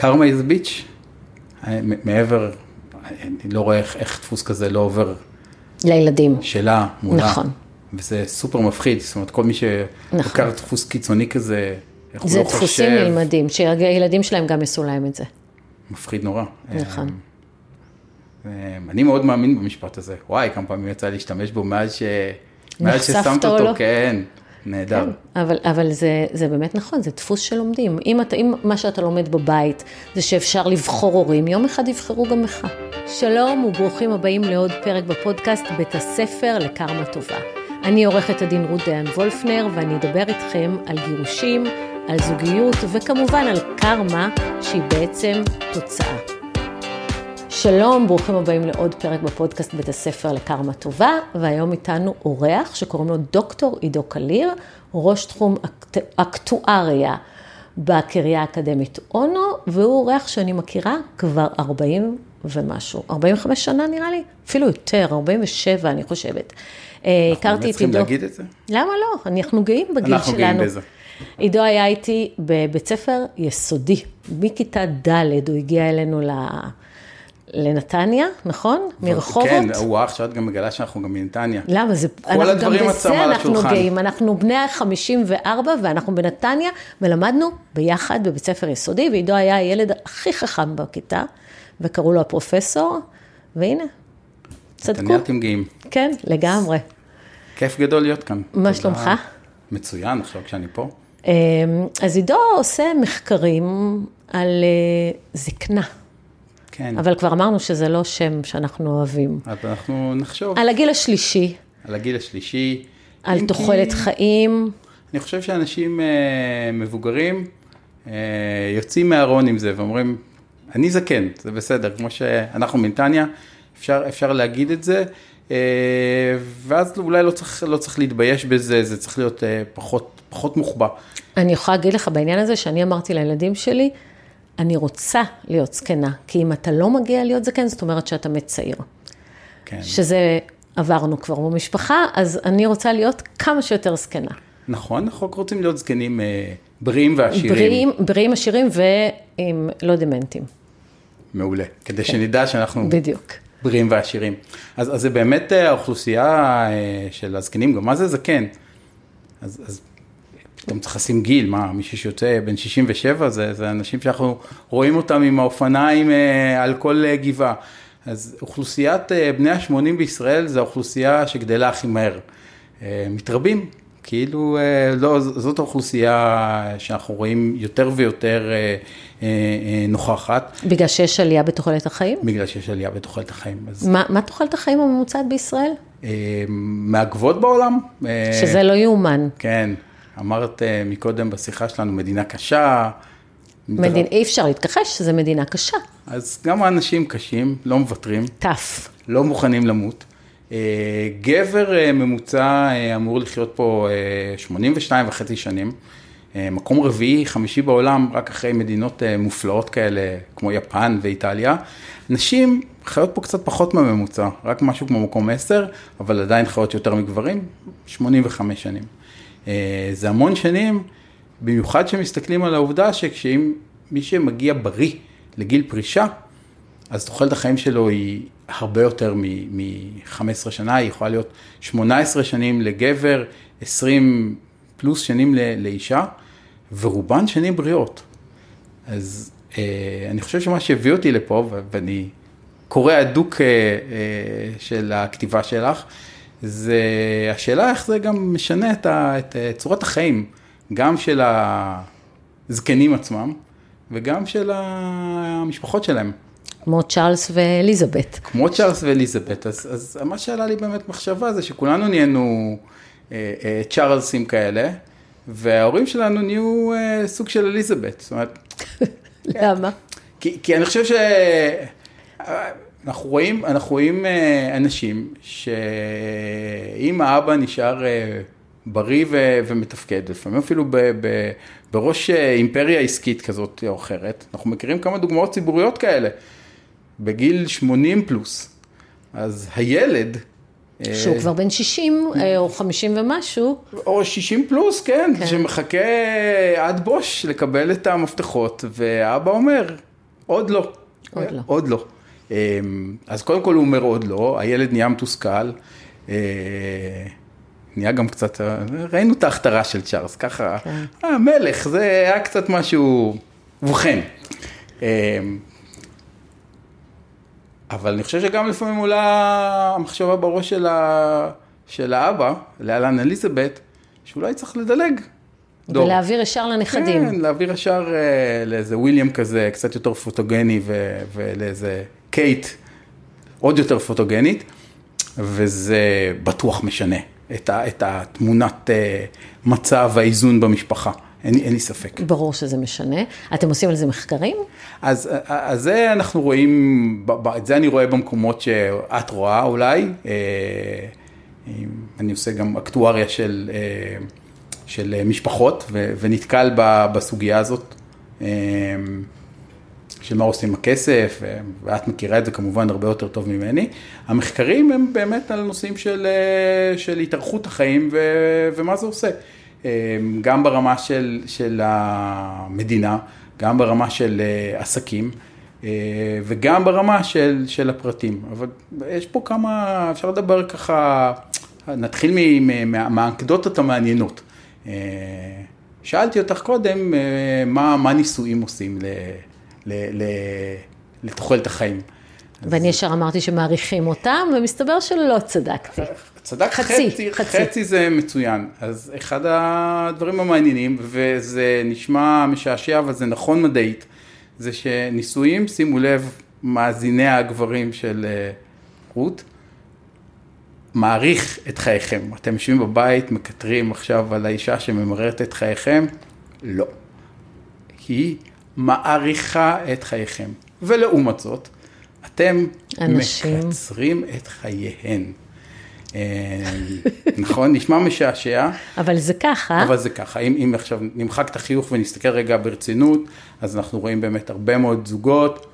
קרמה איז ביץ', מעבר, אני לא רואה איך, איך דפוס כזה לא עובר לילדים. שלה מולה. נכון. וזה סופר מפחיד, זאת אומרת, כל מי נכון. שלוקח דפוס קיצוני כזה, איך הוא זה לא דפוסים חושב, נלמדים, שהילדים שלהם גם יעשו להם את זה. מפחיד נורא. נכון. אה, אני מאוד מאמין במשפט הזה. וואי, כמה פעמים יצא להשתמש בו מאז ש... מאז ששמת או אותו, לא? כן, נהדר. כן, אבל, אבל זה, זה באמת נכון, זה דפוס שלומדים. אם, אתה, אם מה שאתה לומד בבית זה שאפשר לבחור הורים, יום אחד יבחרו גם לך. שלום וברוכים הבאים לעוד פרק בפודקאסט בית הספר לקרמה טובה. אני עורכת הדין רות דיין וולפנר ואני אדבר איתכם על גירושים, על זוגיות וכמובן על קרמה שהיא בעצם תוצאה. שלום, ברוכים הבאים לעוד פרק בפודקאסט בית הספר לקרמה טובה, והיום איתנו אורח שקוראים לו דוקטור עידו קליר, ראש תחום אקט- אקטואריה בקריה האקדמית אונו, והוא אורח שאני מכירה כבר 40 ומשהו, 45 שנה נראה לי, אפילו יותר, 47 אני חושבת. אה, אנחנו הכרתי את צריכים עידו. להגיד את זה? למה לא? אנחנו גאים בגיל אנחנו שלנו. גאים בזה. עידו היה איתי בבית ספר יסודי, מכיתה ד' הוא הגיע אלינו ל... לנתניה, נכון? מרחובות. כן, הוא אח שאת גם מגלה שאנחנו גם מנתניה. למה? זה, כל אנחנו הדברים את שמה על אנחנו השולחן. גאים. אנחנו בני ה-54 ואנחנו בנתניה, ולמדנו ביחד בבית ספר יסודי, ועידו היה הילד הכי חכם בכיתה, וקראו לו הפרופסור, והנה, צדקו. נתניה אתם גאים. כן, לגמרי. כיף גדול להיות כאן. מה. שלומך? מצוין, עכשיו כשאני פה. אמ, אז עידו עושה מחקרים על אה, זקנה, כן, אבל כבר אמרנו שזה לא שם שאנחנו אוהבים. אז אנחנו נחשוב על הגיל השלישי, על הגיל השלישי. על תוחלת כי חיים, אני חושב שאנשים אה, מבוגרים אה, יוצאים מהארון עם זה ואומרים, אני זקן, זה בסדר, כמו שאנחנו מנתניה, אפשר, אפשר להגיד את זה, אה, ואז אולי לא צריך, לא צריך להתבייש בזה, זה צריך להיות אה, פחות, פחות מוחבא. אני יכולה להגיד לך בעניין הזה שאני אמרתי לילדים שלי, אני רוצה להיות זקנה, כי אם אתה לא מגיע להיות זקן, זאת אומרת שאתה מת צעיר. כן. שזה עברנו כבר במשפחה, אז אני רוצה להיות כמה שיותר זקנה. נכון, אנחנו רק רוצים להיות זקנים אה, בריאים ועשירים. בריאים, בריאים עשירים ועם לא דמנטים. מעולה, כדי שנדע שאנחנו בדיוק. בריאים ועשירים. אז, אז זה באמת אה, האוכלוסייה אה, של הזקנים, גם מה זה זקן? אז, אז פתאום צריך לשים גיל, מה, מישהו שיוצא בן 67, זה, זה אנשים שאנחנו רואים אותם עם האופניים אה, על כל אה, גבעה. אז אוכלוסיית אה, בני ה-80 בישראל זה האוכלוסייה שגדלה הכי מהר. אה, מתרבים, כאילו, אה, לא, זאת האוכלוסייה שאנחנו רואים יותר ויותר אה, אה, אה, נוכחת, בגלל שיש עלייה בתוחלת החיים? בגלל שיש עלייה בתוחלת החיים. אז מה, מה תוחלת החיים הממוצעת בישראל? אה, מהגבוהות בעולם. אה, שזה לא יאומן. כן, אמרת אה, מקודם בשיחה שלנו, מדינה קשה. מדין, אי אפשר להתכחש שזו מדינה קשה. אז גם האנשים קשים, לא מוותרים, טף. לא מוכנים למות. אה, גבר אה, ממוצע אמור לחיות פה אה, 82 וחצי שנים. מקום רביעי, חמישי בעולם, רק אחרי מדינות מופלאות כאלה, כמו יפן ואיטליה. נשים חיות פה קצת פחות מהממוצע, רק משהו כמו מקום 10, אבל עדיין חיות יותר מגברים, 85 שנים. אה, זה המון שנים, במיוחד כשמסתכלים על העובדה שכשאם מי שמגיע בריא לגיל פרישה, אז תוחלת החיים שלו היא הרבה יותר מ-15 שנה, היא יכולה להיות 18 שנים לגבר, 20 פלוס שנים ל- לאישה, ורובן שנים בריאות. אז אה, אני חושב שמה שהביא אותי לפה, ו- ואני קורא הדוק אה, אה, של הכתיבה שלך, זה השאלה איך זה גם משנה את, ה, את אה, צורת החיים, גם של הזקנים עצמם, וגם של המשפחות שלהם. כמו צ'ארלס ואליזבת. כמו צ'ארלס ואליזבת, אז, אז מה שעלה לי באמת מחשבה זה שכולנו נהיינו אה, אה, צ'ארלסים כאלה, וההורים שלנו נהיו אה, סוג של אליזבת. זאת אומרת, למה? כי, כי אני חושב שאנחנו רואים, אנחנו רואים אה, אנשים שאם האבא נשאר אה, בריא ו, ומתפקד, לפעמים אפילו ב, ב, בראש אה, אימפריה עסקית כזאת או אחרת, אנחנו מכירים כמה דוגמאות ציבוריות כאלה, בגיל 80 פלוס, אז הילד, אה, שהוא כבר בן 60 אה, או 50 ומשהו, או 60 פלוס, כן, כן. שמחכה עד בוש לקבל את המפתחות, והאבא אומר, עוד לא. עוד לא. עוד לא. אמ, אז קודם כל הוא אומר עוד לא, הילד נהיה מתוסכל. אה, נהיה גם קצת, ראינו את ההכתרה של צ'ארלס, ככה, כן. אה, מלך, זה היה קצת משהו, ובכן. אבל אני חושב שגם לפעמים עולה המחשבה בראש של, ה... של האבא, להלן אליזבת, שאולי צריך לדלג. דור. ולהעביר ישר לנכדים. כן, להעביר ישר אה, לאיזה וויליאם כזה, קצת יותר פוטוגני, ו... ולאיזה קייט עוד יותר פוטוגנית, וזה בטוח משנה את, ה... את התמונת אה, מצב האיזון במשפחה. אין, אין לי ספק. ברור שזה משנה. אתם עושים על זה מחקרים? אז, אז זה אנחנו רואים, את זה אני רואה במקומות שאת רואה אולי. אה, אני עושה גם אקטואריה של, אה, של משפחות ונתקל בסוגיה הזאת. של מה עושים עם הכסף, ואת מכירה את זה כמובן הרבה יותר טוב ממני. המחקרים הם באמת על נושאים של, אה, של התארכות החיים ו- ומה זה עושה. אה, גם ברמה של, של המדינה, גם ברמה של אה, עסקים וגם ברמה של, של הפרטים. אבל יש פה כמה, אפשר לדבר ככה, נתחיל מהאנקדוטות המעניינות. שאלתי אותך קודם, מה, מה ניסויים עושים ל, ל, ל, לתוחלת החיים. ואני ישר אמרתי שמעריכים אותם, ומסתבר שלא צדקתי. צדק חצי, חצי, חצי. חצי זה מצוין. אז אחד הדברים המעניינים, וזה נשמע משעשע, אבל זה נכון מדעית, זה שניסויים, שימו לב, מאזיניה הגברים של אה, רות, מעריך את חייכם. אתם יושבים בבית, מקטרים עכשיו על האישה שממררת את חייכם? לא. היא מעריכה את חייכם. ולעומת זאת, אתם אנשים. מקצרים את חייהן. אה, נכון, נשמע משעשע, אבל זה ככה. אבל זה ככה. אם, אם עכשיו נמחק את החיוך ונסתכל רגע ברצינות, אז אנחנו רואים באמת הרבה מאוד זוגות.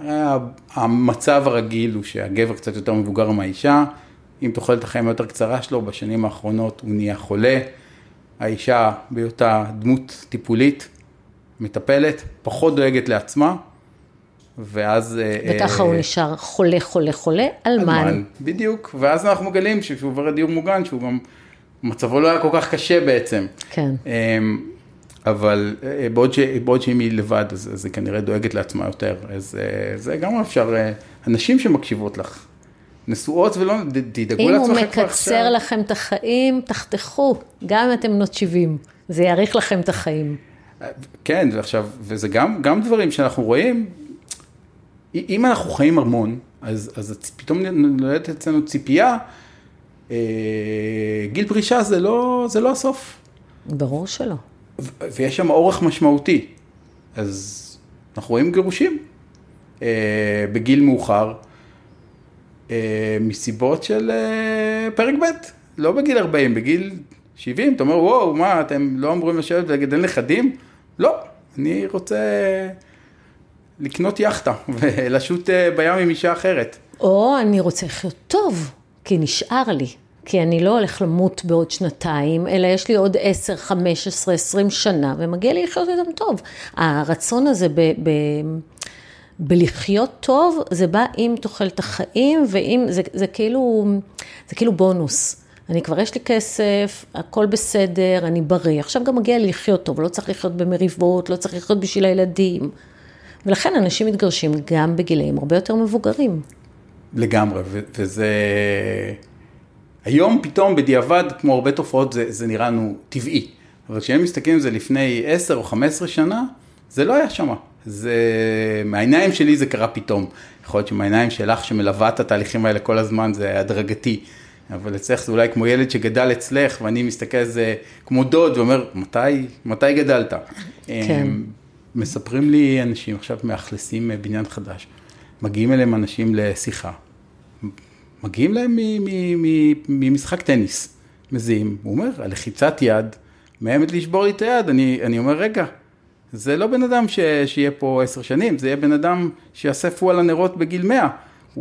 אה, המצב הרגיל הוא שהגבר קצת יותר מבוגר מהאישה, אם תוחלת החיים היותר קצרה שלו, בשנים האחרונות הוא נהיה חולה. האישה בהיותה דמות טיפולית, מטפלת, פחות דואגת לעצמה, ואז... אה, וככה אה, הוא נשאר חולה, חולה, חולה, אלמן. בדיוק, ואז אנחנו מגלים שכשהוא עובר לדיור מוגן, שהוא גם, מצבו לא היה כל כך קשה בעצם. כן. אמ, אבל אה, בעוד, ש, בעוד שאם היא לבד, אז, אז היא כנראה דואגת לעצמה יותר. אז אה, זה גם אפשר, אה, הנשים שמקשיבות לך, נשואות ולא, תדאגו אם הוא לעצמכם כבר מקצר עכשיו. לכם את החיים, תחתכו, גם אם אתם בנות 70. זה יאריך לכם את החיים. כן, ועכשיו, וזה גם, גם דברים שאנחנו רואים, אם אנחנו חיים המון, אז, אז פתאום נולדת אצלנו ציפייה, אה, גיל פרישה זה לא, זה לא הסוף. ברור שלא. ו- ויש שם אורך משמעותי. אז אנחנו רואים גירושים אה, בגיל מאוחר, אה, מסיבות של אה, פרק ב', לא בגיל 40, בגיל 70, אתה אומר, וואו, מה, אתם לא אמורים לשבת ולגדל נכדים? לא, אני רוצה לקנות יאכטה ולשוט אה, בים עם אישה אחרת. או אני רוצה לחיות טוב, כי נשאר לי. כי אני לא הולך למות בעוד שנתיים, אלא יש לי עוד 10, 15, 20 שנה, ומגיע לי לחיות איתם טוב. הרצון הזה ב... ב בלחיות טוב, זה בא עם תוחלת החיים, ועם, זה, זה כאילו, זה כאילו בונוס. אני כבר יש לי כסף, הכל בסדר, אני בריא. עכשיו גם מגיע לי לחיות טוב, לא צריך לחיות במריבות, לא צריך לחיות בשביל הילדים. ולכן אנשים מתגרשים גם בגילאים הרבה יותר מבוגרים. לגמרי, ו- וזה... היום פתאום בדיעבד, כמו הרבה תופעות, זה, זה נראה לנו טבעי. אבל כשהם מסתכלים על זה לפני 10 או 15 שנה, זה לא היה שמה. זה... מהעיניים שלי זה קרה פתאום. יכול להיות שמהעיניים שלך שמלווה את התהליכים האלה כל הזמן זה הדרגתי. אבל אצלך זה אולי כמו ילד שגדל אצלך, ואני מסתכל על זה כמו דוד ואומר, מתי, מתי גדלת? כן. מספרים לי אנשים, עכשיו מאכלסים בניין חדש, מגיעים אליהם אנשים לשיחה, מגיעים להם ממשחק טניס, מזיעים, הוא אומר, הלחיצת יד, מאיימת לשבור לי את היד, אני, אני אומר, רגע, זה לא בן אדם ש, שיהיה פה עשר שנים, זה יהיה בן אדם שיעשה פועל הנרות בגיל מאה.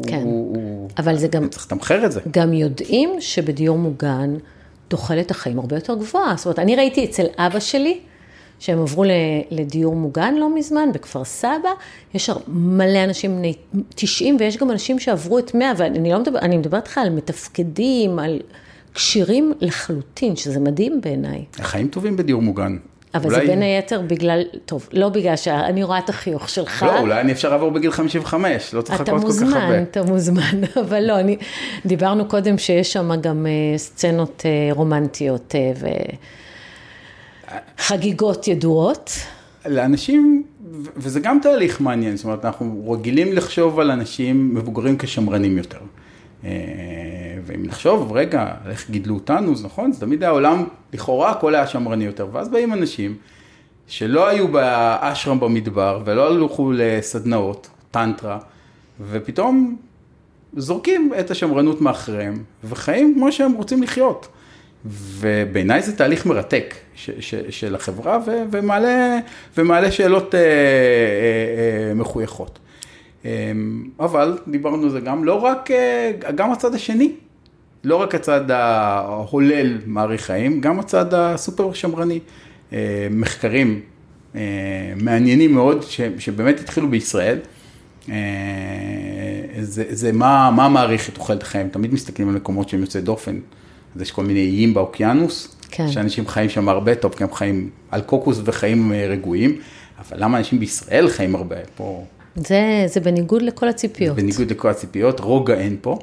כן. הוא, הוא, אבל זה גם, צריך לתמחר את זה. גם יודעים שבדיור מוגן תוחלת החיים הרבה יותר גבוהה. זאת אומרת, אני ראיתי אצל אבא שלי, שהם עברו לדיור מוגן לא מזמן, בכפר סבא, יש מלא אנשים בני 90, ויש גם אנשים שעברו את 100, ואני לא מדבר, אני מדברת איתך על מתפקדים, על כשירים לחלוטין, שזה מדהים בעיניי. החיים טובים בדיור מוגן. אבל אולי... זה בין היתר בגלל, טוב, לא בגלל שאני רואה את החיוך שלך. לא, אולי אני אפשר לעבור בגיל 55, לא צריך לחכות כל כך הרבה. אתה מוזמן, אתה מוזמן, אבל לא, אני, דיברנו קודם שיש שם גם uh, סצנות uh, רומנטיות uh, וחגיגות ידועות. לאנשים, וזה גם תהליך מעניין, זאת אומרת, אנחנו רגילים לחשוב על אנשים מבוגרים כשמרנים יותר. ואם נחשוב, רגע, איך גידלו אותנו, זה נכון, זה תמיד היה עולם, לכאורה הכל היה שמרני יותר, ואז באים אנשים שלא היו באשרם במדבר ולא הלכו לסדנאות, טנטרה, ופתאום זורקים את השמרנות מאחריהם, וחיים כמו שהם רוצים לחיות. ובעיניי זה תהליך מרתק ש, ש, של החברה ו, ומעלה, ומעלה שאלות אה, אה, אה, מחויכות. אה, אבל דיברנו על זה גם, לא רק, אה, גם הצד השני לא רק הצד ההולל מעריך חיים, גם הצד הסופר שמרני. אה, מחקרים אה, מעניינים מאוד, שבאמת התחילו בישראל. אה, זה, זה מה, מה מעריך את תוחלת החיים, תמיד מסתכלים על מקומות שהם יוצאי דופן. אז יש כל מיני איים באוקיינוס, כן. שאנשים חיים שם הרבה טוב, כי הם חיים על קוקוס וחיים רגועים, אבל למה אנשים בישראל חיים הרבה? פה... זה, זה בניגוד לכל הציפיות. בניגוד לכל הציפיות, רוגע אין פה.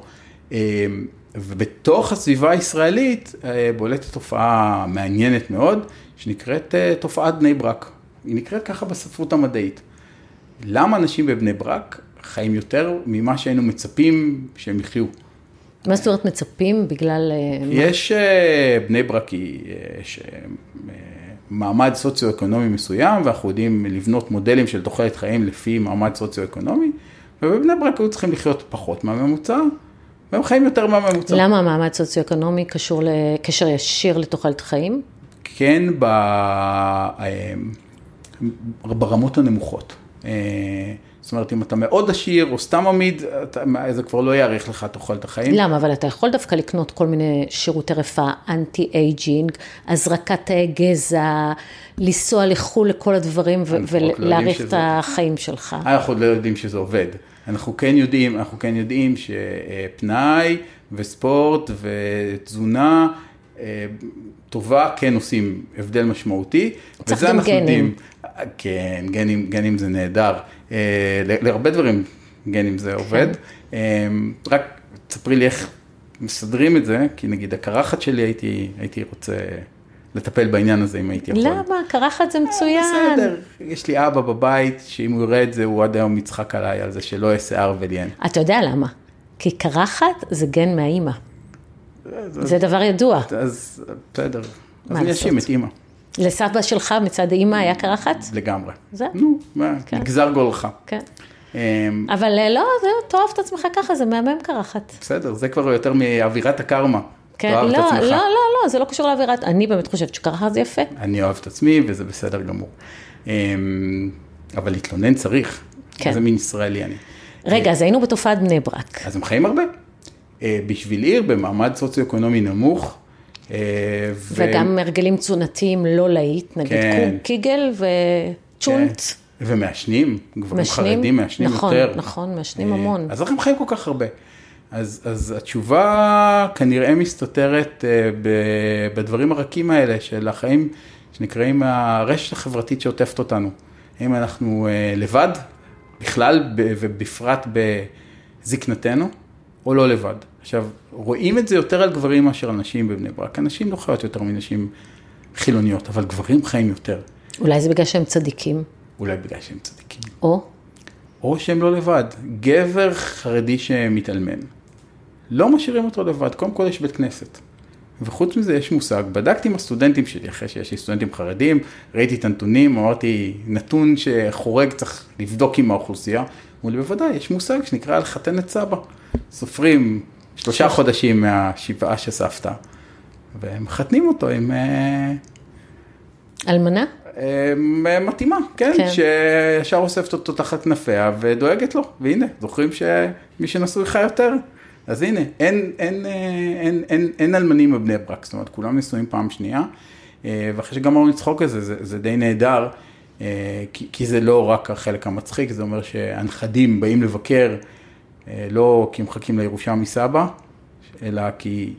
ובתוך הסביבה הישראלית אה, בולטת תופעה מעניינת מאוד, שנקראת אה, תופעת בני ברק. היא נקראת ככה בספרות המדעית. למה אנשים בבני ברק חיים יותר ממה שהיינו מצפים שהם יחיו? מה זאת אומרת מצפים בגלל... אה, יש בני ברק, יש מעמד סוציו-אקונומי מסוים, ואנחנו יודעים לבנות מודלים של תוחלת חיים לפי מעמד סוציו-אקונומי, ובבני ברק היו צריכים לחיות פחות מהממוצע. והם חיים יותר מהממוצע. למה המעמד סוציו-אקונומי קשור לקשר ישיר לתוחלת חיים? כן, ב... אה, ברמות הנמוכות. אה, זאת אומרת, אם אתה מאוד עשיר או סתם עמיד, זה כבר לא יאריך לך תוחלת החיים. למה? אבל אתה יכול דווקא לקנות כל מיני שירותי רפואה, anti aging, הזרקת תאי גזע, לנסוע לחו"ל לכל הדברים לא ולהאריך את החיים שלך. אנחנו עוד לא יודעים שזה עובד. אנחנו כן יודעים, אנחנו כן יודעים שפנאי וספורט ותזונה אה, טובה כן עושים הבדל משמעותי. צריך גם גנים. יודעים, כן, גנים, גנים זה נהדר. אה, להרבה דברים גנים זה עובד. כן. אה, רק תספרי לי איך מסדרים את זה, כי נגיד הקרחת שלי הייתי, הייתי רוצה לטפל בעניין הזה אם הייתי יכול. למה? קרחת זה אה, מצוין. בסדר, יש לי אבא בבית, שאם הוא יראה את זה, הוא עד היום יצחק עליי על זה שלא יהיה שיער וליין. אתה יודע למה? כי קרחת זה גן מהאימא. זה דבר ידוע. אז בסדר, אז אני אשים את אימא. לסבא שלך מצד האימא היה קרחת? לגמרי. זה? נו, כן. נגזר גולך. כן. אמ, אבל אה, לא, זה תאהב את עצמך ככה, זה מהמם קרחת. בסדר, זה כבר יותר מאווירת הקרמה. כן, לא, לא, לא, לא, זה לא קשור לאווירת, אני באמת חושבת שככה זה יפה. אני אוהב את עצמי וזה בסדר גמור. אמ, אבל להתלונן צריך, כן. איזה מין ישראלי אני. רגע, אז היינו בתופעת בני ברק. אז הם חיים הרבה. אה, בשביל עיר במעמד סוציו-אקונומי נמוך. אה, וגם הרגלים תזונתיים לא להיט, נגיד כן. קיגל וצ'ונט. כן. ומעשנים, גברים חרדים מעשנים נכון, יותר. נכון, נכון, מעשנים המון. אז איך הם חיים כל כך הרבה? אז, אז התשובה כנראה מסתתרת אה, בדברים הרכים האלה של החיים שנקראים הרשת החברתית שעוטפת אותנו. האם אנחנו אה, לבד, בכלל ובפרט בזקנתנו, או לא לבד. עכשיו, רואים את זה יותר על גברים מאשר על נשים בבני ברק. הנשים לא חיות יותר מנשים חילוניות, אבל גברים חיים יותר. אולי זה בגלל שהם צדיקים. אולי בגלל שהם צדיקים. או? או שהם לא לבד. גבר חרדי שמתאלמן. לא משאירים אותו לבד, קודם כל יש בית כנסת. וחוץ מזה יש מושג, בדקתי עם הסטודנטים שלי, אחרי שיש לי סטודנטים חרדים, ראיתי את הנתונים, אמרתי, נתון שחורג צריך לבדוק עם האוכלוסייה. אמרו לי, בוודאי, יש מושג שנקרא לחתן את סבא. סופרים שלושה חודשים מהשבעה שסבתא, ומחתנים אותו עם... אה, אלמנה? אה, מתאימה, כן, כן. שישר אוספת אותו תחת כנפיה ודואגת לו, והנה, זוכרים שמי שנשוי חי יותר? אז הנה, אין, אין, אין, אין, אין אין אלמנים בבני ברק, זאת אומרת, כולם נשואים פעם שנייה. אה, ואחרי שגמרנו לצחוק על זה, זה, זה די נהדר, אה, כי, כי זה לא רק החלק המצחיק, זה אומר שהנכדים באים לבקר, אה, לא כי הם מחכים לירושה מסבא, אלא כי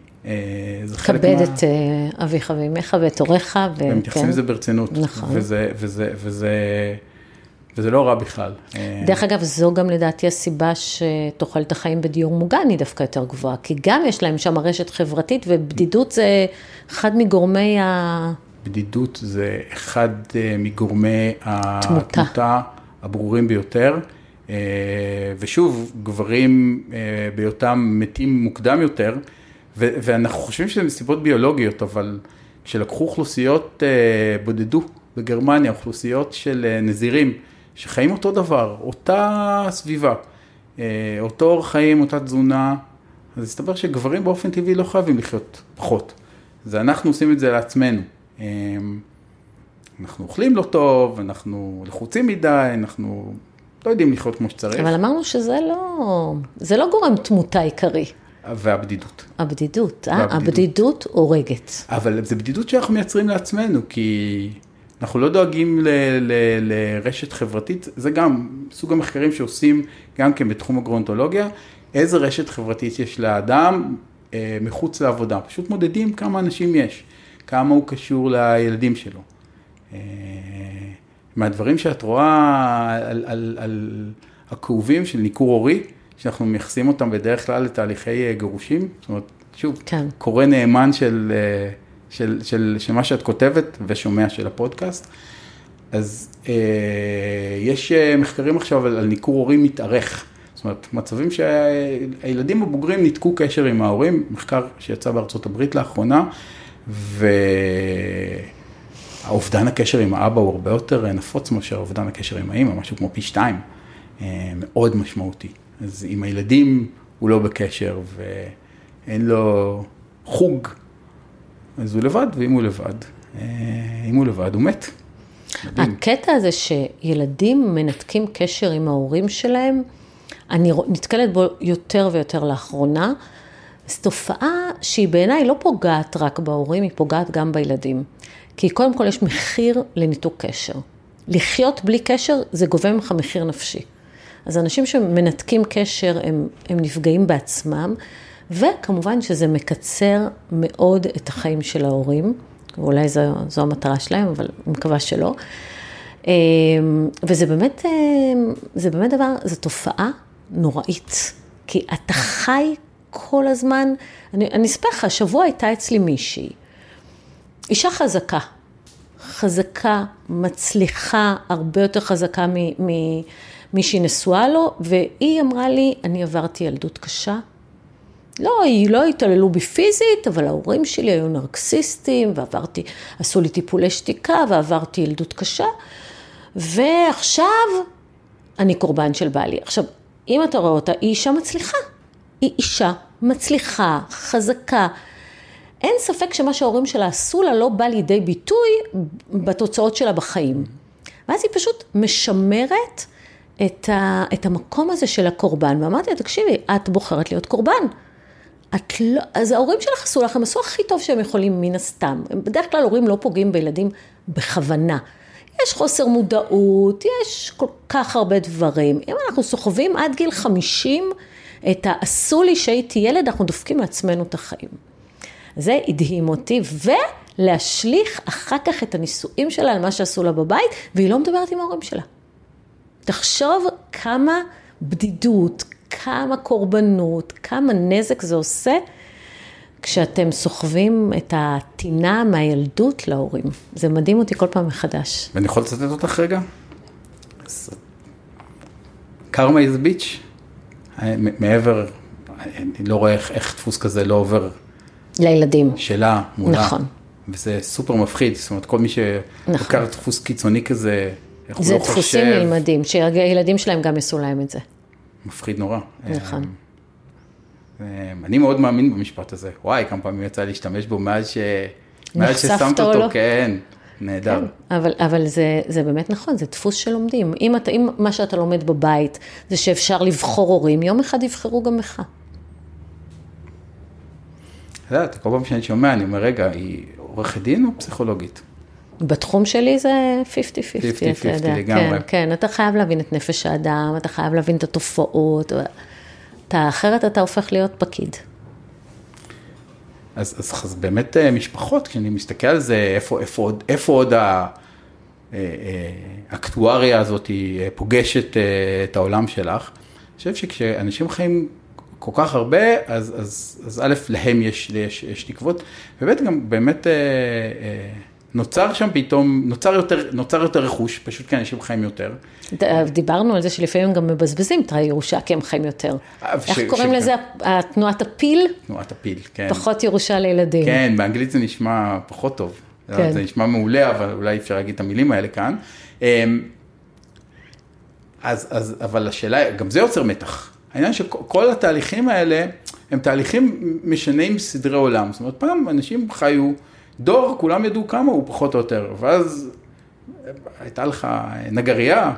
זה חלק מה... כבד את אביך ואימך ואת הוריך. ו... והם מתייחסים לזה ברצינות. נכון. וזה, וזה, וזה, וזה לא רע בכלל. דרך אגב, זו גם לדעתי הסיבה שתוחלת החיים בדיור מוגן היא דווקא יותר גבוהה, כי גם יש להם שם רשת חברתית, ובדידות זה אחד מגורמי ה... בדידות זה אחד אה, מגורמי התמותה הברורים ביותר. אה, ושוב, גברים אה, בהיותם מתים מוקדם יותר, ואנחנו חושבים שזה מסיבות ביולוגיות, אבל כשלקחו אוכלוסיות, בודדו בגרמניה, אוכלוסיות של נזירים, שחיים אותו דבר, אותה סביבה, אותו אורח חיים, אותה תזונה, אז הסתבר שגברים באופן טבעי לא חייבים לחיות פחות. זה אנחנו עושים את זה לעצמנו. אמ, אנחנו אוכלים לא טוב, אנחנו לחוצים מדי, אנחנו לא יודעים לחיות כמו שצריך. אבל אמרנו שזה לא, זה לא גורם תמותה עיקרי. והבדידות. הבדידות, אה? הבדידות הורגת. אבל זה בדידות שאנחנו מייצרים לעצמנו, כי אנחנו לא דואגים ל, ל, לרשת חברתית, זה גם סוג המחקרים שעושים גם כן בתחום הגרונטולוגיה, איזה רשת חברתית יש לאדם אה, מחוץ לעבודה, פשוט מודדים כמה אנשים יש. כמה הוא קשור לילדים שלו. אה, מהדברים שאת רואה על, על, על הכאובים של ניכור הורי, שאנחנו מייחסים אותם בדרך כלל לתהליכי אה, גירושים, זאת אומרת, שוב, כן. קורא נאמן של, אה, של, של, של מה שאת כותבת ושומע של הפודקאסט. אז אה, יש מחקרים עכשיו על, על ניכור הורי מתארך. זאת אומרת, מצבים שהילדים הבוגרים ניתקו קשר עם ההורים, מחקר שיצא בארצות הברית לאחרונה, והאובדן הקשר עם האבא הוא הרבה יותר נפוץ מאשר אובדן הקשר עם האמא, משהו כמו פי שתיים, אה, מאוד משמעותי. אז עם הילדים הוא לא בקשר ואין לו חוג, אז הוא לבד, ואם הוא לבד, אה, אם הוא לבד, הוא מת. מדהים. הקטע הזה שילדים מנתקים קשר עם ההורים שלהם, אני נתקלת בו יותר ויותר לאחרונה. זו תופעה שהיא בעיניי לא פוגעת רק בהורים, היא פוגעת גם בילדים. כי קודם כל יש מחיר לניתוק קשר. לחיות בלי קשר זה גובה ממך מחיר נפשי. אז אנשים שמנתקים קשר הם, הם נפגעים בעצמם, וכמובן שזה מקצר מאוד את החיים של ההורים, ואולי זו, זו המטרה שלהם, אבל אני מקווה שלא. אמ, וזה באמת, אמ, זה באמת דבר, זו תופעה נוראית, כי אתה חי כל הזמן, אני, אספר לך, השבוע הייתה אצלי מישהי, אישה חזקה, חזקה, מצליחה, הרבה יותר חזקה ממי שהיא נשואה לו, והיא אמרה לי, אני עברתי ילדות קשה. לא, לא התעללו בי פיזית, אבל ההורים שלי היו נרקסיסטים, ועברתי, עשו לי טיפולי שתיקה, ועברתי ילדות קשה, ועכשיו אני קורבן של בעלי. עכשיו, אם אתה רואה אותה, היא אישה מצליחה. היא אישה מצליחה, חזקה. אין ספק שמה שההורים שלה עשו לה לא בא לידי ביטוי בתוצאות שלה בחיים. ואז היא פשוט משמרת את, ה, את המקום הזה של הקורבן. ואמרתי לה, תקשיבי, את בוחרת להיות קורבן. את לא, אז ההורים שלך עשו לך, הם עשו הכי טוב שהם יכולים מן הסתם. בדרך כלל הורים לא פוגעים בילדים בכוונה. יש חוסר מודעות, יש כל כך הרבה דברים. אם אנחנו סוחבים עד גיל 50, את ה"עשו לי שהייתי ילד", אנחנו דופקים לעצמנו את החיים. זה הדהים אותי, ולהשליך אחר כך את הנישואים שלה על מה שעשו לה בבית, והיא לא מדברת עם ההורים שלה. תחשוב כמה בדידות, כמה קורבנות, כמה נזק זה עושה כשאתם סוחבים את הטינה מהילדות להורים. זה מדהים אותי כל פעם מחדש. ואני יכול לצטט אותך רגע? קרמה איז ביץ'. מעבר, אני לא רואה איך, איך דפוס כזה לא עובר. לילדים. שלה, מולה. נכון. וזה סופר מפחיד, זאת אומרת, כל מי שלוקח נכון. דפוס קיצוני כזה, איך הוא לא חושב. זה דפוסים נלמדים, שהילדים שלהם גם יעשו להם את זה. מפחיד נורא. נכון. אמ, אמ, אני מאוד מאמין במשפט הזה. וואי, כמה פעמים יצא להשתמש בו מאז ש... מאז ששמת אותו, לא? כן. נהדר. כן, אבל, אבל זה, זה באמת נכון, זה דפוס שלומדים. אם, אתה, אם מה שאתה לומד בבית זה שאפשר לבחור הורים, יום אחד יבחרו גם לך. את יודעת, כל פעם שאני שומע, אני אומר, רגע, היא עורכת דין או פסיכולוגית? בתחום שלי זה 50-50, 50-50 אתה יודע. לגמרי. כן, כן, אתה חייב להבין את נפש האדם, אתה חייב להבין את התופעות. אתה, אחרת אתה הופך להיות פקיד. אז, אז, אז באמת אה, משפחות, כשאני מסתכל על זה, איפה, איפה, עוד- איפה עוד אה, אה, האקטואריה הזאת היא, פוגשת את העולם שלך? אני חושב שכשאנשים חיים כל כך הרבה, אז, אז, אז א', להם יש, יש, יש תקוות, ובאמת גם באמת אה, אה, נוצר שם פתאום, נוצר יותר, נוצר יותר רכוש, פשוט כי אנשים חיים יותר. ד- דיברנו על זה שלפעמים גם מבזבזים את הירושה כי הם חיים יותר. אה, איך ש- קוראים ש- לזה? התנועת הפיל? תנועת הפיל, כן. פחות ירושה לילדים. כן, באנגלית זה נשמע פחות טוב. כן. זה נשמע מעולה, אבל אולי אפשר להגיד את המילים האלה כאן. אמ, אז, אז, אבל השאלה, גם זה יוצר מתח. העניין שכל התהליכים האלה, הם תהליכים משנים סדרי עולם. זאת אומרת, פעם אנשים חיו, דור, כולם ידעו כמה הוא פחות או יותר, ואז הייתה לך נגרייה,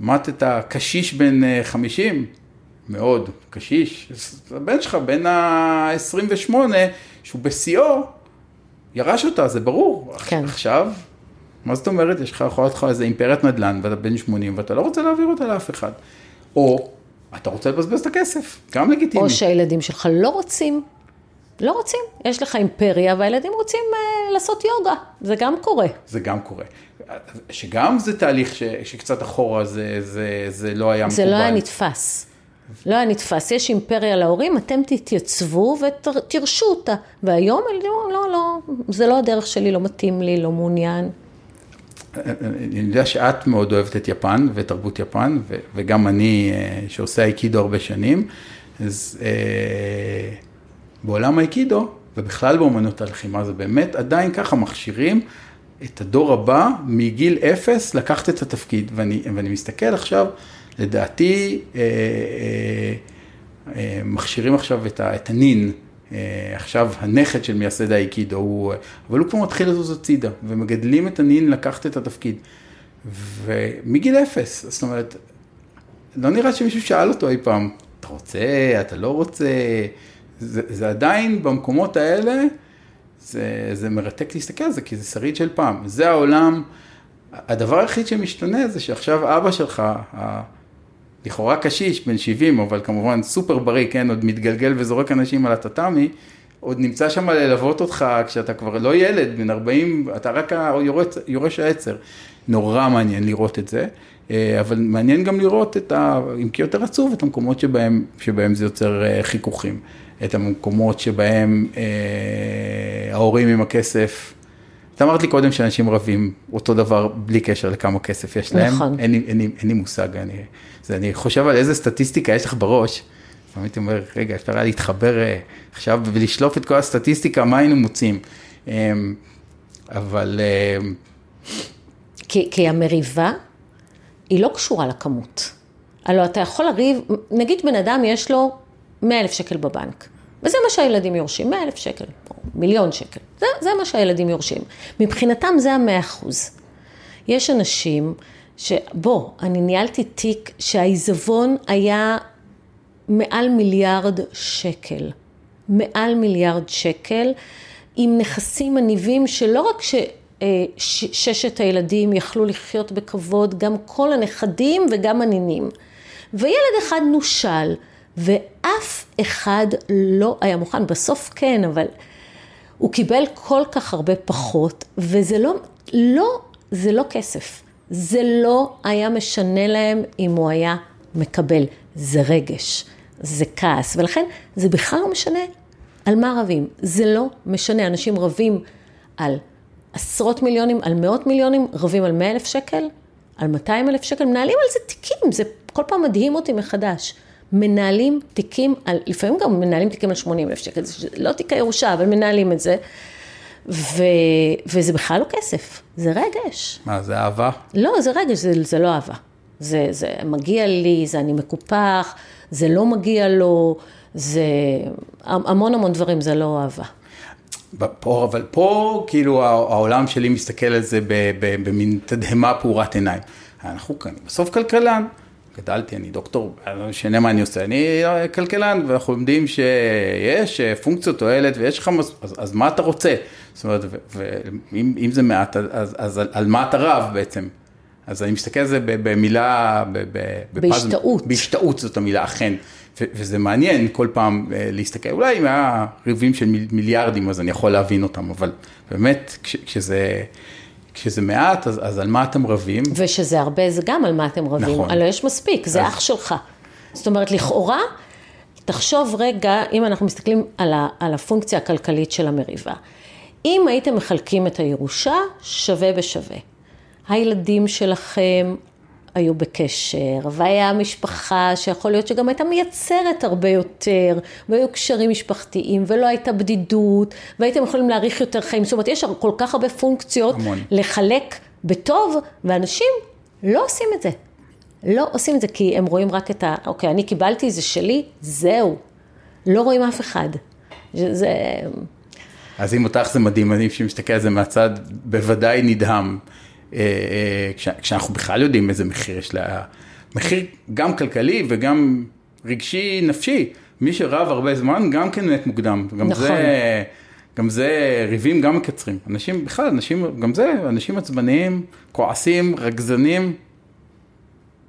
מתת קשיש בן אה, 50, מאוד, קשיש, הבן שלך בן ה-28, שהוא בשיאו, ירש אותה, זה ברור. כן. עכשיו, מה זאת אומרת? יש לך, יכול להיות לך איזה אימפריית נדל"ן, ואתה בן 80, ואתה לא רוצה להעביר אותה לאף אחד. או, אתה רוצה לבזבז את הכסף, גם לגיטימי. או שהילדים שלך לא רוצים, לא רוצים. יש לך אימפריה והילדים רוצים אה, לעשות יוגה, זה גם קורה. זה גם קורה. שגם זה תהליך ש, שקצת אחורה זה, זה, זה לא היה זה מקובל. לא היה נתפס. לא היה נתפס. יש אימפריה להורים, אתם תתייצבו ותרשו אותה. והיום הילדים אומרים, לא, לא, זה לא הדרך שלי, לא מתאים לי, לא מעוניין. אני יודע שאת מאוד אוהבת את יפן ותרבות יפן, וגם אני, אה, שעושה אייקידו הרבה שנים, אז אה, בעולם האייקידו, ובכלל באמנות הלחימה, זה באמת עדיין ככה מכשירים את הדור הבא מגיל אפס לקחת את התפקיד. ואני, ואני מסתכל עכשיו, לדעתי, אה, אה, אה, מכשירים עכשיו את, ה, את הנין. אה, עכשיו הנכד של מייסד האייקידו, הוא, אבל הוא כבר מתחיל לזוז הצידה, ומגדלים את הנין לקחת את התפקיד. ומגיל אפס, זאת אומרת, לא נראה שמישהו שאל אותו אי פעם, אתה רוצה, אתה לא רוצה, זה, זה עדיין במקומות האלה, זה, זה מרתק להסתכל על זה, כי זה שריד של פעם. זה העולם, הדבר היחיד שמשתנה זה שעכשיו אבא שלך, לכאורה קשיש, בן 70, אבל כמובן סופר בריא, כן, עוד מתגלגל וזורק אנשים על הטאטאמי, עוד נמצא שם ללוות אותך כשאתה כבר לא ילד, בן 40, אתה רק היורש, יורש העצר. נורא מעניין לראות את זה, אה, אבל מעניין גם לראות את ה... אם כי יותר עצוב, את המקומות שבהם, שבהם זה יוצר אה, חיכוכים. את המקומות שבהם אה, ההורים עם הכסף. את אמרת לי קודם שאנשים רבים אותו דבר בלי קשר לכמה כסף יש להם. נכון. אין אין לי, אין לי מושג, אני, זה, אני חושב על איזה סטטיסטיקה יש לך בראש. לפעמים הייתי אומר, רגע, אפשר היה להתחבר אה, עכשיו ולשלוף את כל הסטטיסטיקה, מה היינו מוצאים. אה, אבל אה, כי, כי המריבה היא לא קשורה לכמות. הלוא אתה יכול לריב, נגיד בן אדם יש לו 100 אלף שקל בבנק, וזה מה שהילדים יורשים, 100 אלף שקל, או מיליון שקל, זה, זה מה שהילדים יורשים. מבחינתם זה המאה אחוז. יש אנשים שבוא, אני ניהלתי תיק שהעיזבון היה מעל מיליארד שקל. מעל מיליארד שקל, עם נכסים מניבים שלא רק שששת הילדים יכלו לחיות בכבוד, גם כל הנכדים וגם הנינים. וילד אחד נושל, ואף אחד לא היה מוכן, בסוף כן, אבל הוא קיבל כל כך הרבה פחות, וזה לא, לא, זה לא כסף. זה לא היה משנה להם אם הוא היה מקבל. זה רגש, זה כעס, ולכן זה בכלל לא משנה על מה רבים. זה לא משנה, אנשים רבים על עשרות מיליונים, על מאות מיליונים, רבים על מאה אלף שקל, על 200 אלף שקל, מנהלים על זה תיקים, זה כל פעם מדהים אותי מחדש. מנהלים תיקים, על, לפעמים גם מנהלים תיקים על 80 אלף שקל, זה לא תיק הירושה, אבל מנהלים את זה. ו, וזה בכלל לא כסף, זה רגש. מה, זה אהבה? לא, זה רגש, זה, זה לא אהבה. זה, זה מגיע לי, זה אני מקופח, זה לא מגיע לו, זה המון המון דברים, זה לא אהבה. פה, אבל פה כאילו העולם שלי מסתכל על זה במין תדהמה פעורת עיניים. אנחנו כאן, בסוף כלכלן, גדלתי, אני דוקטור, לא משנה מה אני עושה, אני כלכלן, ואנחנו לומדים שיש פונקציות תועלת ויש לך, אז, אז מה אתה רוצה? זאת אומרת, ואם זה מעט, אז, אז על, על מה אתה רב בעצם? אז אני מסתכל על זה במילה, בהשתאות. בהשתאות זאת המילה, אכן. וזה מעניין כל פעם אה, להסתכל, אולי אם היה ריבים של מיליארדים אז אני יכול להבין אותם, אבל באמת כשזה... כשזה מעט, אז, אז על מה אתם רבים? ושזה הרבה, זה גם על מה אתם רבים. נכון. הלוא יש מספיק, זה אז... אח שלך. זאת אומרת, לכאורה, תחשוב רגע, אם אנחנו מסתכלים על, ה, על הפונקציה הכלכלית של המריבה. אם הייתם מחלקים את הירושה, שווה בשווה. הילדים שלכם היו בקשר, והיה משפחה שיכול להיות שגם הייתה מייצרת הרבה יותר, והיו קשרים משפחתיים, ולא הייתה בדידות, והייתם יכולים להאריך יותר חיים. זאת אומרת, יש כל כך הרבה פונקציות המון. לחלק בטוב, ואנשים לא עושים את זה. לא עושים את זה, כי הם רואים רק את ה... אוקיי, אני קיבלתי, זה שלי, זהו. לא רואים אף אחד. זה... אז אם אותך זה מדהים, אני שמסתכל על זה מהצד, בוודאי נדהם. אה, אה, כשאנחנו בכלל יודעים איזה מחיר יש לה, מחיר גם כלכלי וגם רגשי נפשי. מי שרב הרבה זמן גם כן מת מוקדם. גם נכון. זה, גם זה ריבים גם מקצרים. אנשים, בכלל, אנשים, גם זה, אנשים עצבניים, כועסים, רגזנים.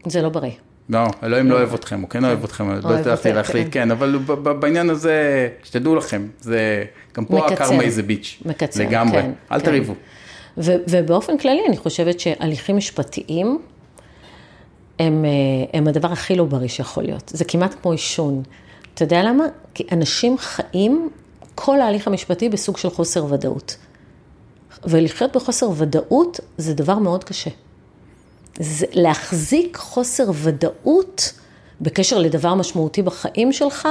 זה לא בריא. לא, אלוהים לא אוהב אתכם, הוא כן אוהב אתכם, לא הצלחתי להחליט, כן, אבל בעניין הזה, שתדעו לכם, זה, גם פה הקרמה איזה ביץ'. מקצר, לגמרי, אל כן. תריבו. ו- ובאופן כללי אני חושבת שהליכים משפטיים הם, אה, הם הדבר הכי לא בריא שיכול להיות. זה כמעט כמו עישון. אתה יודע למה? כי אנשים חיים כל ההליך המשפטי בסוג של חוסר ודאות. ולחיות בחוסר ודאות זה דבר מאוד קשה. זה להחזיק חוסר ודאות בקשר לדבר משמעותי בחיים שלך,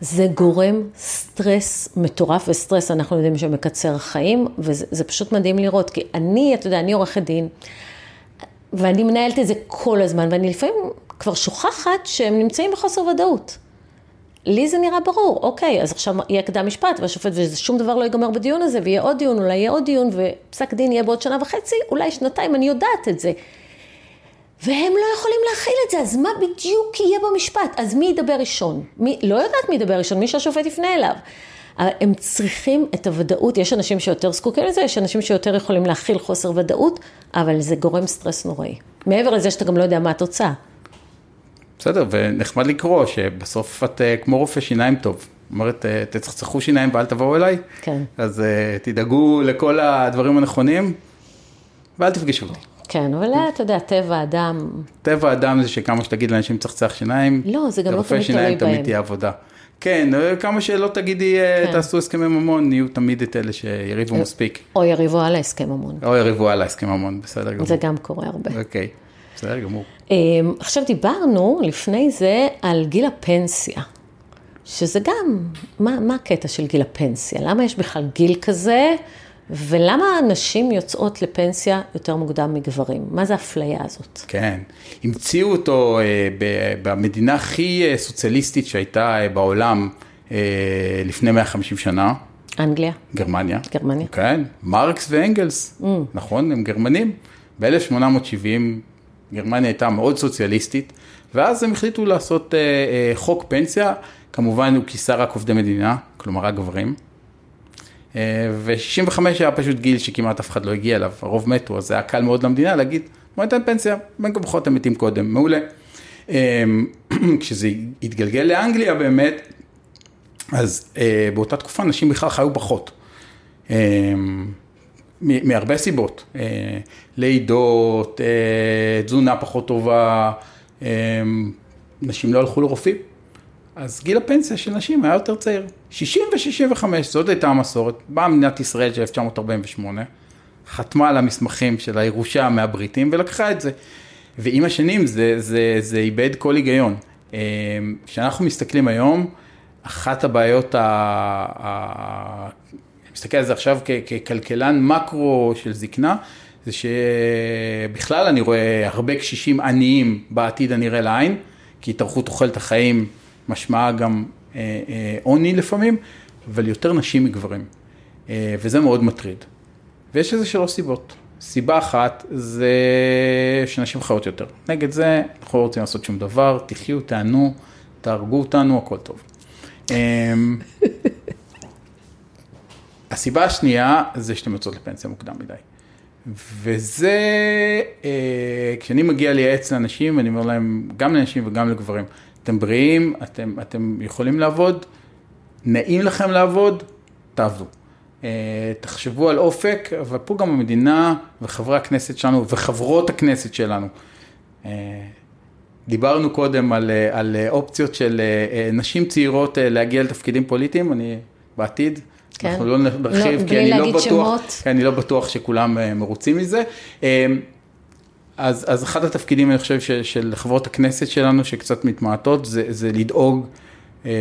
זה גורם סטרס מטורף, וסטרס אנחנו יודעים שמקצר חיים, וזה פשוט מדהים לראות, כי אני, אתה יודע, אני עורכת דין, ואני מנהלת את זה כל הזמן, ואני לפעמים כבר שוכחת שהם נמצאים בחוסר ודאות. לי זה נראה ברור, אוקיי, אז עכשיו יהיה קדם משפט, והשופט, ושום דבר לא ייגמר בדיון הזה, ויהיה עוד דיון, אולי יהיה עוד דיון, ופסק דין יהיה בעוד שנה וחצי, אולי שנתיים, אני יודעת את זה. והם לא יכולים להכיל את זה, אז מה בדיוק יהיה במשפט? אז מי ידבר ראשון? מי, לא יודעת מי ידבר ראשון, מי שהשופט יפנה אליו. הם צריכים את הוודאות, יש אנשים שיותר זקוקים לזה, יש אנשים שיותר יכולים להכיל חוסר ודאות, אבל זה גורם סטרס נוראי. מעבר לזה שאתה גם לא יודע מה התוצאה. בסדר, ונחמד לקרוא שבסוף את אה, כמו רופא שיניים טוב. אומרת, אה, תצחצחו שיניים ואל תבואו אליי. כן. אז תדאגו לכל הדברים הנכונים, ואל תפגשו אותי. כן, אבל אתה יודע, טבע האדם... טבע האדם זה שכמה שתגיד לאנשים לצחצח שיניים, לא, זה גם לא תמיד תלוי בהם. תמיד תהיה עבודה. כן, כמה שלא תגידי, אה, כן. תעשו הסכמי ממון, יהיו תמיד את אלה שיריבו אה, מספיק. או יריבו על ההסכם ממון. או יריבו על ההסכם ממון, בסדר גמור. זה גם קורה הרבה. אוקיי, בסדר גמור. אמ, עכשיו דיברנו לפני זה על גיל הפנסיה, שזה גם, מה, מה הקטע של גיל הפנסיה? למה יש בכלל גיל כזה? ולמה נשים יוצאות לפנסיה יותר מוקדם מגברים? מה זה האפליה הזאת? כן, המציאו אותו אה, במדינה הכי אה, סוציאליסטית שהייתה אה, בעולם לפני 150 שנה. אנגליה. גרמניה. גרמניה. כן, מרקס ואנגלס, mm. נכון, הם גרמנים. ב-1870 גרמניה הייתה מאוד סוציאליסטית, ואז הם החליטו לעשות חוק פנסיה, כמובן הוא כיסה רק עובדי מדינה, כלומר רק גברים. ו-65 היה פשוט גיל שכמעט אף אחד לא הגיע אליו, הרוב מתו, אז זה היה קל מאוד למדינה להגיד, בוא ניתן פנסיה, בין כה וכה אתם מתים קודם, מעולה. אמ, כשזה התגלגל לאנגליה באמת, אז אה, באותה תקופה נשים בכלל חיו פחות. מהרבה סיבות, אה, לידות, אה, תזונה פחות טובה, נשים לא הלכו לרופאים. אז גיל הפנסיה של נשים היה יותר צעיר. 60 ו-65, זאת הייתה המסורת. באה מדינת ישראל של 1948, חתמה על המסמכים של הירושה מהבריטים ולקחה את זה. ועם השנים זה, זה, זה איבד כל היגיון. אה, כשאנחנו מסתכלים היום, אחת הבעיות, ה... ה... מסתכל על זה עכשיו ככלכלן מקרו של זקנה, זה שבכלל אני רואה הרבה קשישים עניים בעתיד הנראה לעין, כי התארכות תוחלת החיים משמעה גם אה, אה, עוני לפעמים, אבל יותר נשים מגברים. אה, וזה מאוד מטריד. ויש איזה שלוש סיבות. סיבה אחת זה שנשים חיות יותר. נגד זה, אנחנו לא רוצים לעשות שום דבר, תחיו, תענו, תהרגו אותנו, הכל טוב. אמ, הסיבה השנייה זה שאתן יוצאות לפנסיה מוקדם מדי. וזה, כשאני מגיע לייעץ לאנשים, אני אומר להם, גם לנשים וגם לגברים, אתם בריאים, אתם, אתם יכולים לעבוד, נעים לכם לעבוד, תעבדו. אה, תחשבו על אופק, אבל פה גם המדינה וחברי הכנסת שלנו וחברות הכנסת שלנו. אה, דיברנו קודם על, אה, על אופציות של נשים צעירות להגיע לתפקידים פוליטיים, אני בעתיד, כן. אנחנו לא נרחיב, לא, כי אני לא, בטוח, כי אני לא בטוח שכולם מרוצים מזה. אז, אז אחד התפקידים, אני חושב, של, של חברות הכנסת שלנו, שקצת מתמעטות, זה, זה לדאוג אה,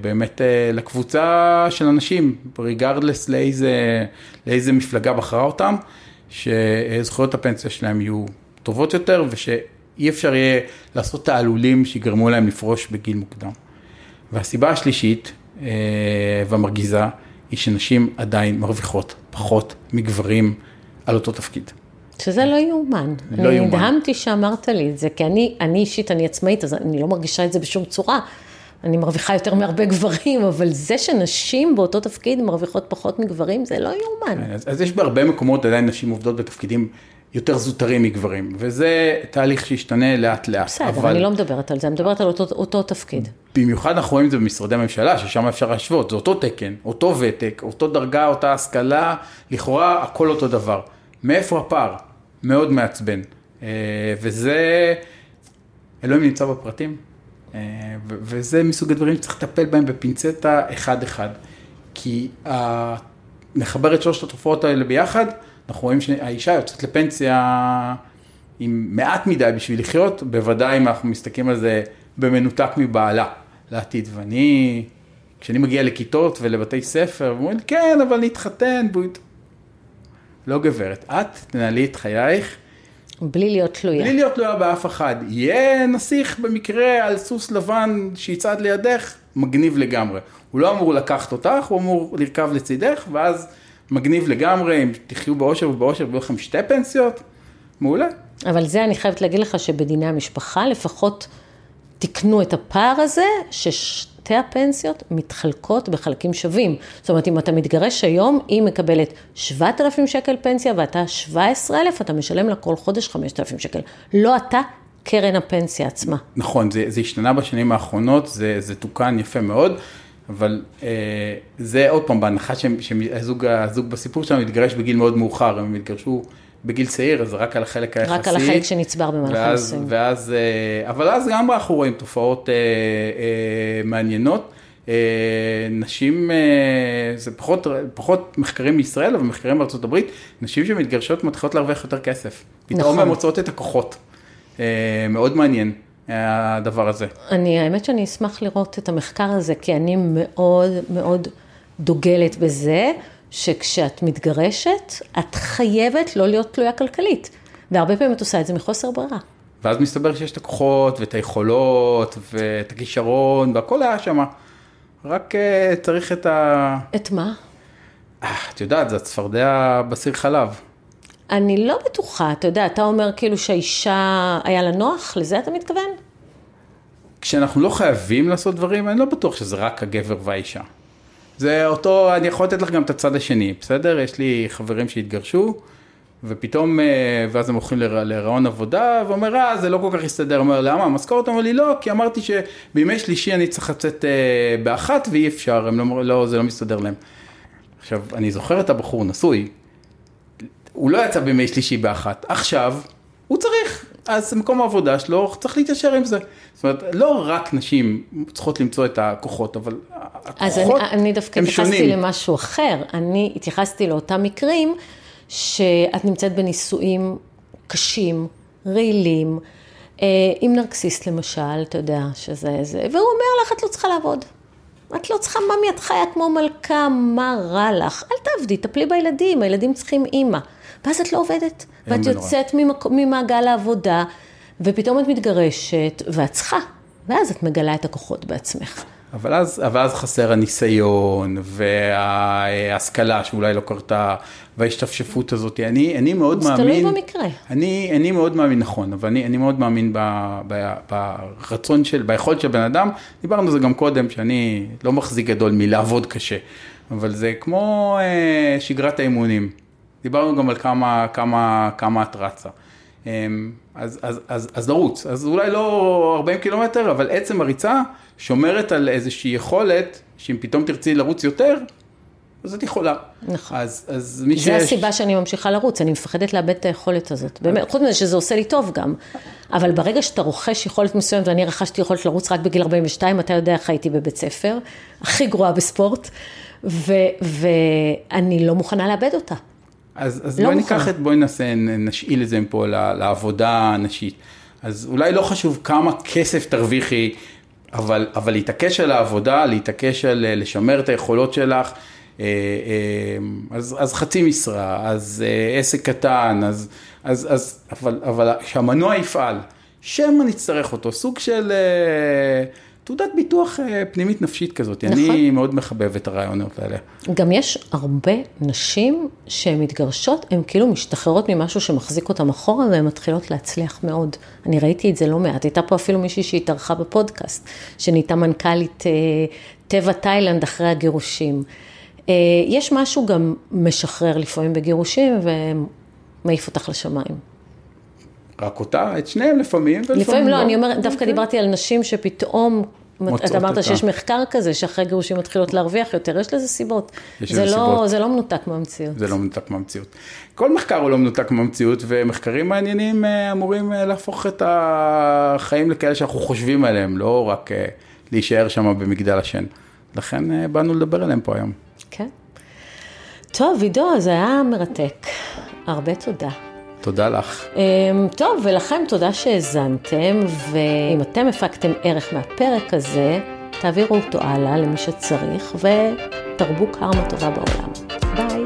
באמת אה, לקבוצה של אנשים, ריגרדלס לאיזה, לאיזה מפלגה בחרה אותם, שזכויות הפנסיה שלהם יהיו טובות יותר ושאי אפשר יהיה לעשות תעלולים שיגרמו להם לפרוש בגיל מוקדם. והסיבה השלישית אה, והמרגיזה היא שנשים עדיין מרוויחות פחות מגברים על אותו תפקיד. שזה לא יאומן. לא יאומן. אני נדהמתי שאמרת לי את זה, כי אני, אני אישית, אני עצמאית, אז אני לא מרגישה את זה בשום צורה. אני מרוויחה יותר מהרבה גברים, אבל זה שנשים באותו תפקיד מרוויחות פחות מגברים, זה לא יאומן. אז, אז יש בהרבה מקומות עדיין נשים עובדות בתפקידים יותר זוטרים מגברים, וזה תהליך שישתנה לאט לאט. בסדר, אבל... אני לא מדברת על זה, אני מדברת על אותו, אותו תפקיד. במיוחד אנחנו רואים את זה במשרדי הממשלה, ששם אפשר להשוות, זה אותו תקן, אותו ותק, אותו דרגה, אותה השכלה, לכאורה הכל אותו דבר. מאיפה הפער? מאוד מעצבן. אה, וזה, אלוהים נמצא בפרטים. אה, וזה מסוג הדברים שצריך לטפל בהם בפינצטה אחד-אחד. כי נחבר את שלושת התופעות האלה ביחד, אנחנו רואים שהאישה יוצאת לפנסיה עם מעט מדי בשביל לחיות, בוודאי אם אנחנו מסתכלים על זה במנותק מבעלה לעתיד. ואני, כשאני מגיע לכיתות ולבתי ספר, אומרים לי, כן, אבל נתחתן, לא גברת, את תנהלי את חייך בלי להיות תלויה. בלי להיות תלויה באף אחד. יהיה נסיך במקרה על סוס לבן שיצעד לידך, מגניב לגמרי. הוא לא אמור לקחת אותך, הוא אמור לרכב לצידך, ואז מגניב לגמרי, אם תחיו באושר ובאושר, ויהיו לכם שתי פנסיות, מעולה. אבל זה אני חייבת להגיד לך שבדיני המשפחה לפחות תיקנו את הפער הזה, שש... שתי הפנסיות מתחלקות בחלקים שווים. זאת אומרת, אם אתה מתגרש היום, היא מקבלת 7,000 שקל פנסיה ואתה 17,000, אתה משלם לה כל חודש 5,000 שקל. לא אתה, קרן הפנסיה עצמה. נכון, זה, זה השתנה בשנים האחרונות, זה, זה תוקן יפה מאוד. אבל אה, זה עוד פעם, בהנחה שהזוג בסיפור שלנו מתגרש בגיל מאוד מאוחר, הם התגרשו בגיל צעיר, אז רק על החלק היחסי. רק על החלק שנצבר במהלך הנישואים. ואז, אה, אבל אז גם אנחנו רואים תופעות אה, אה, מעניינות. נשים, זה פחות, פחות מחקרים מישראל, אבל מחקרים בארצות הברית, נשים שמתגרשות מתחילות להרוויח יותר כסף. נכון. פתאום הן מוצאות את הכוחות. מאוד מעניין. הדבר הזה. אני, האמת שאני אשמח לראות את המחקר הזה, כי אני מאוד מאוד דוגלת בזה. שכשאת מתגרשת, את חייבת לא להיות תלויה כלכלית. והרבה פעמים את עושה את זה מחוסר ברירה. ואז מסתבר שיש את הכוחות ואת היכולות ואת הכישרון והכל היה שם. רק uh, צריך את ה... את מה? Uh, את יודעת, זה הצפרדע בסיר חלב. אני לא בטוחה, אתה יודע, אתה אומר כאילו שהאישה היה לה נוח, לזה אתה מתכוון? כשאנחנו לא חייבים לעשות דברים, אני לא בטוח שזה רק הגבר והאישה. זה אותו, אני יכול לתת לך גם את הצד השני, בסדר? יש לי חברים שהתגרשו, ופתאום, אה, ואז הם הולכים לרעיון עבודה, ואומר, אה, זה לא כל כך יסתדר. אומר, למה? המשכורת? אומר לי, לא, כי אמרתי שבימי שלישי אני צריך לצאת אה, באחת, ואי אפשר, הם לא, לא, זה לא מסתדר להם. עכשיו, אני זוכר את הבחור נשוי, הוא לא יצא בימי שלישי באחת, עכשיו, הוא צריך, אז מקום העבודה שלו צריך להתיישר עם זה. זאת אומרת, לא רק נשים צריכות למצוא את הכוחות, אבל הכוחות הם שונים. אז אני, דווקא התייחסתי למשהו אחר. אני התייחסתי לאותם מקרים שאת נמצאת בנישואים קשים, רעילים, אה, עם נרקסיסט למשל, אתה יודע, שזה זה, והוא אומר לך, את לא צריכה לעבוד. את לא צריכה, ממי, את חיה כמו מלכה, מה רע לך? אל תעבדי, טפלי בילדים, הילדים צריכים אימא. ואז את לא עובדת, ואת יוצאת ממק... ממעגל העבודה, ופתאום את מתגרשת, ואת צריכה, ואז את מגלה את הכוחות בעצמך. אבל אז, אבל אז חסר הניסיון וההשכלה שאולי לא קרתה, וההשתפשפות הזאת. אני, אני מאוד זה מאמין... תלוי במקרה. אני, אני מאוד מאמין, נכון, אבל אני, אני מאוד מאמין ב, ב, ברצון של, ביכולת של בן אדם. דיברנו על זה גם קודם, שאני לא מחזיק גדול מלעבוד קשה, אבל זה כמו אה, שגרת האימונים. דיברנו גם על כמה, כמה, כמה את רצה. אמ, אז, אז, אז, אז לרוץ, אז אולי לא 40 קילומטר, אבל עצם הריצה שומרת על איזושהי יכולת, שאם פתאום תרצי לרוץ יותר, אז את יכולה. נכון. אז, אז מי זה שיש... הסיבה שאני ממשיכה לרוץ, אני מפחדת לאבד את היכולת הזאת. באמת, חוץ מזה שזה עושה לי טוב גם. אבל ברגע שאתה רוכש יכולת מסוימת, ואני רכשתי יכולת לרוץ רק בגיל 42, אתה יודע איך הייתי בבית ספר, הכי גרועה בספורט, ו- ואני לא מוכנה לאבד אותה. אז, אז לא בואי מוכנה. ניקח את, בואי ננסה, נ- נשאיל את זה פה ל- לעבודה הנשית. אז אולי לא חשוב כמה כסף תרוויחי, אבל, אבל להתעקש על העבודה, להתעקש על אה, לשמר את היכולות שלך, אה, אה, אז, אז חצי משרה, אז עסק קטן, אז, אז, אז, אבל, אבל שהמנוע יפעל, שמא נצטרך אותו, סוג של תעודת ביטוח אה, פנימית נפשית כזאת. אני נכון. מאוד מחבב את הרעיונות האלה. גם יש הרבה נשים שהן מתגרשות, הן כאילו משתחררות ממשהו שמחזיק אותן אחורה, והן מתחילות להצליח מאוד. אני ראיתי את זה לא מעט. הייתה פה אפילו מישהי שהתארחה בפודקאסט, שנהייתה מנכ"לית אה, טבע תאילנד אחרי הגירושים. אה, יש משהו גם משחרר לפעמים בגירושים, ומעיף אותך לשמיים. רק אותה, את שניהם לפעמים, ולפעמים לפעמים לא, אני אומרת, דווקא אוקיי. דיברתי על נשים שפתאום, אתה אמרת אותה. שיש מחקר כזה, שאחרי גירושים מתחילות להרוויח יותר, יש לזה סיבות. יש זה לזה לא- סיבות. זה לא מנותק מהמציאות. זה לא מנותק מהמציאות. כל מחקר הוא לא מנותק מהמציאות, ומחקרים מעניינים אה, אמורים אה, להפוך את החיים לכאלה שאנחנו חושבים עליהם, לא רק אה, להישאר שם במגדל השן. לכן באנו לדבר עליהם פה היום. כן. טוב, עידו, זה היה מרתק. הרבה תודה. תודה לך. אמ, טוב, ולכם תודה שהאזנתם, ואם אתם הפקתם ערך מהפרק הזה, תעבירו אותו הלאה למי שצריך, ותרבו קרמה טובה בעולם. ביי.